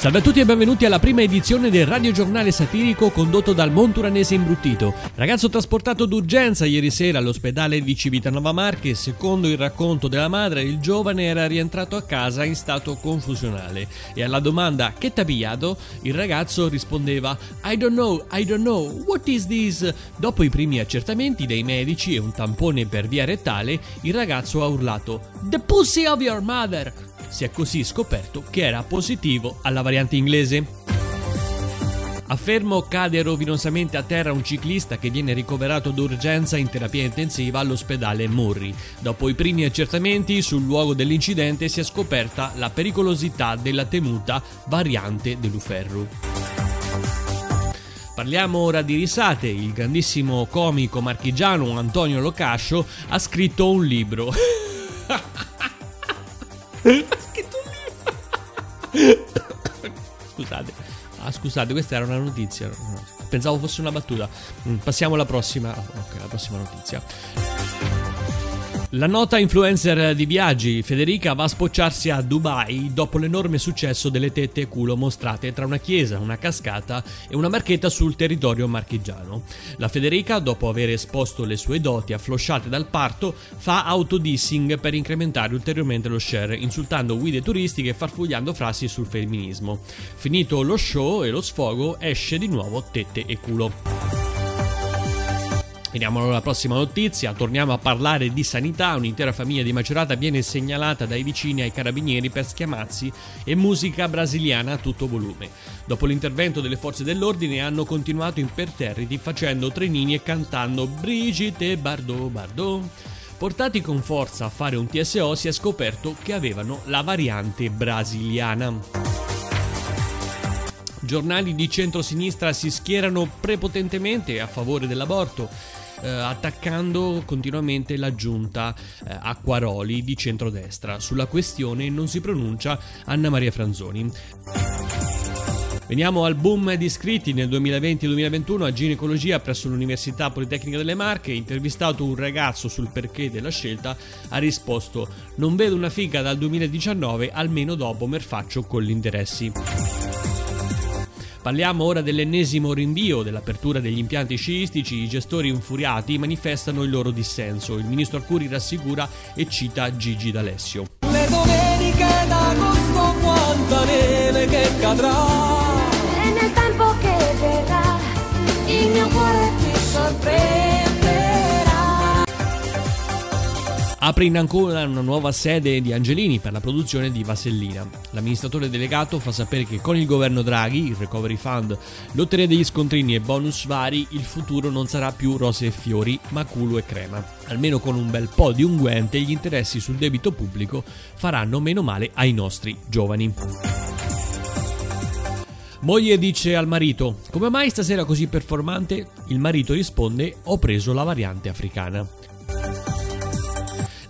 Salve a tutti e benvenuti alla prima edizione del radiogiornale satirico condotto dal monturanese imbruttito. Ragazzo trasportato d'urgenza ieri sera all'ospedale di Civitanova Marche, secondo il racconto della madre, il giovane era rientrato a casa in stato confusionale e alla domanda che t'ha pigliato, il ragazzo rispondeva I don't know, I don't know, what is this? Dopo i primi accertamenti dei medici e un tampone per via rettale, il ragazzo ha urlato The pussy of your mother! Si è così scoperto che era positivo alla variante inglese. A Fermo cade rovinosamente a terra un ciclista che viene ricoverato d'urgenza in terapia intensiva all'ospedale Murri. Dopo i primi accertamenti sul luogo dell'incidente si è scoperta la pericolosità della temuta variante dell'Uferru. Parliamo ora di risate. Il grandissimo comico marchigiano Antonio Locascio ha scritto un libro. scusate, questa era una notizia. Pensavo fosse una battuta. Mm, passiamo alla prossima. Ok, la prossima notizia. La nota influencer di viaggi Federica va a spocciarsi a Dubai dopo l'enorme successo delle tette e culo mostrate tra una chiesa, una cascata e una marchetta sul territorio marchigiano. La Federica, dopo aver esposto le sue doti afflosciate dal parto, fa autodissing per incrementare ulteriormente lo share, insultando guide turistiche e farfugliando frasi sul femminismo. Finito lo show e lo sfogo, esce di nuovo tette e culo. Vediamo alla prossima notizia, torniamo a parlare di sanità, un'intera famiglia di Macerata viene segnalata dai vicini ai carabinieri per schiamazzi e musica brasiliana a tutto volume. Dopo l'intervento delle forze dell'ordine hanno continuato imperterriti facendo trenini e cantando Brigitte Bardot Bardot. Portati con forza a fare un TSO si è scoperto che avevano la variante brasiliana giornali di centrosinistra si schierano prepotentemente a favore dell'aborto eh, attaccando continuamente la giunta eh, Acquaroli di centrodestra. Sulla questione non si pronuncia Anna Maria Franzoni. Veniamo al boom di iscritti nel 2020-2021 a ginecologia presso l'Università Politecnica delle Marche. Intervistato un ragazzo sul perché della scelta, ha risposto: Non vedo una figa dal 2019, almeno dopo merfaccio con gli interessi. Parliamo ora dell'ennesimo rinvio dell'apertura degli impianti sciistici. I gestori infuriati manifestano il loro dissenso. Il ministro Arcuri rassicura e cita Gigi D'Alessio. Le domeniche d'agosto quanta neve che cadrà e nel tempo che verrà il mio cuore ti sorprende Apre in Ancona una nuova sede di Angelini per la produzione di Vasellina. L'amministratore delegato fa sapere che con il governo Draghi, il Recovery Fund, lotteria degli scontrini e bonus vari, il futuro non sarà più rose e fiori, ma culo e crema. Almeno con un bel po' di unguente gli interessi sul debito pubblico faranno meno male ai nostri giovani. Moglie dice al marito: Come mai stasera così performante? Il marito risponde: Ho preso la variante africana.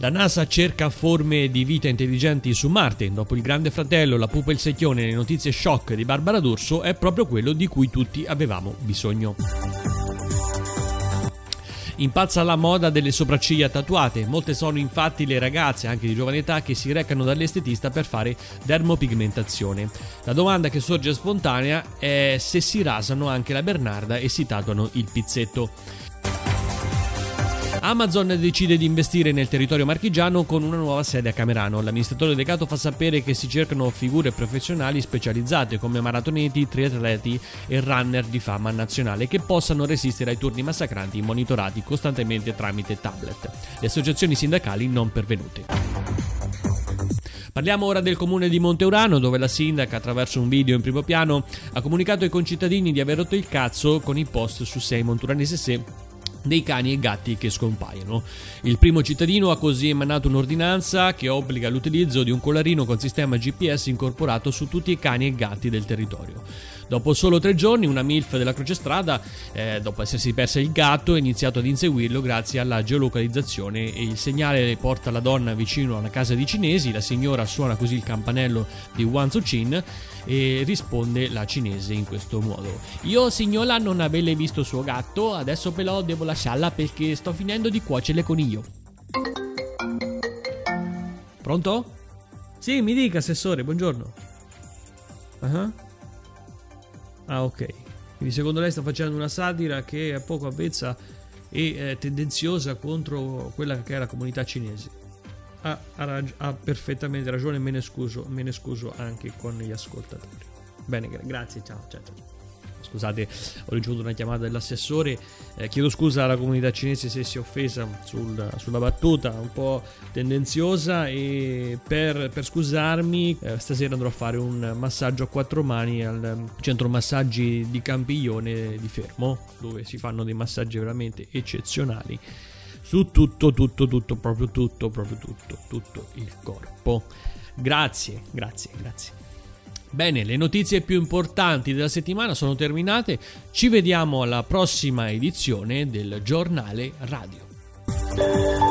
La NASA cerca forme di vita intelligenti su Marte. Dopo il Grande Fratello, la pupa e il secchione e le notizie shock di Barbara D'Urso è proprio quello di cui tutti avevamo bisogno. Impazza la moda delle sopracciglia tatuate. Molte sono infatti le ragazze, anche di giovane età, che si recano dall'estetista per fare dermopigmentazione. La domanda che sorge spontanea è se si rasano anche la Bernarda e si tatuano il pizzetto. Amazon decide di investire nel territorio marchigiano con una nuova sede a Camerano. L'amministratore delegato fa sapere che si cercano figure professionali specializzate come maratoneti, triatleti e runner di fama nazionale che possano resistere ai turni massacranti monitorati costantemente tramite tablet. Le associazioni sindacali non pervenute. Parliamo ora del comune di Monteurano, dove la sindaca, attraverso un video in primo piano, ha comunicato ai concittadini di aver rotto il cazzo con i post su 6 Monturanese Se dei cani e gatti che scompaiono. Il primo cittadino ha così emanato un'ordinanza che obbliga l'utilizzo di un collarino con sistema GPS incorporato su tutti i cani e gatti del territorio. Dopo solo tre giorni, una MILF della Croce Strada, eh, dopo essersi persa il gatto, ha iniziato ad inseguirlo grazie alla geolocalizzazione e il segnale porta la donna vicino a una casa di cinesi. La signora suona così il campanello di Wan Chin e risponde la cinese in questo modo. Io signora non avete visto suo gatto, adesso però devo lasciarla perché sto finendo di cuocere coniglio. Pronto? Sì, mi dica, assessore, buongiorno. Uh-huh. Ah, ok. Quindi secondo lei sta facendo una satira che è poco avvezza e eh, tendenziosa contro quella che è la comunità cinese. Ha, ha, rag- ha perfettamente ragione, me ne, scuso, me ne scuso anche con gli ascoltatori. Bene, gra- grazie, ciao. ciao, ciao scusate, ho ricevuto una chiamata dell'assessore. Eh, chiedo scusa alla comunità cinese se si è offesa sul, sulla battuta un po' tendenziosa. E per, per scusarmi, eh, stasera andrò a fare un massaggio a quattro mani al centro massaggi di Campiglione di Fermo, dove si fanno dei massaggi veramente eccezionali su tutto, tutto, tutto, proprio tutto, proprio tutto, tutto il corpo. Grazie, grazie, grazie. Bene, le notizie più importanti della settimana sono terminate, ci vediamo alla prossima edizione del giornale radio.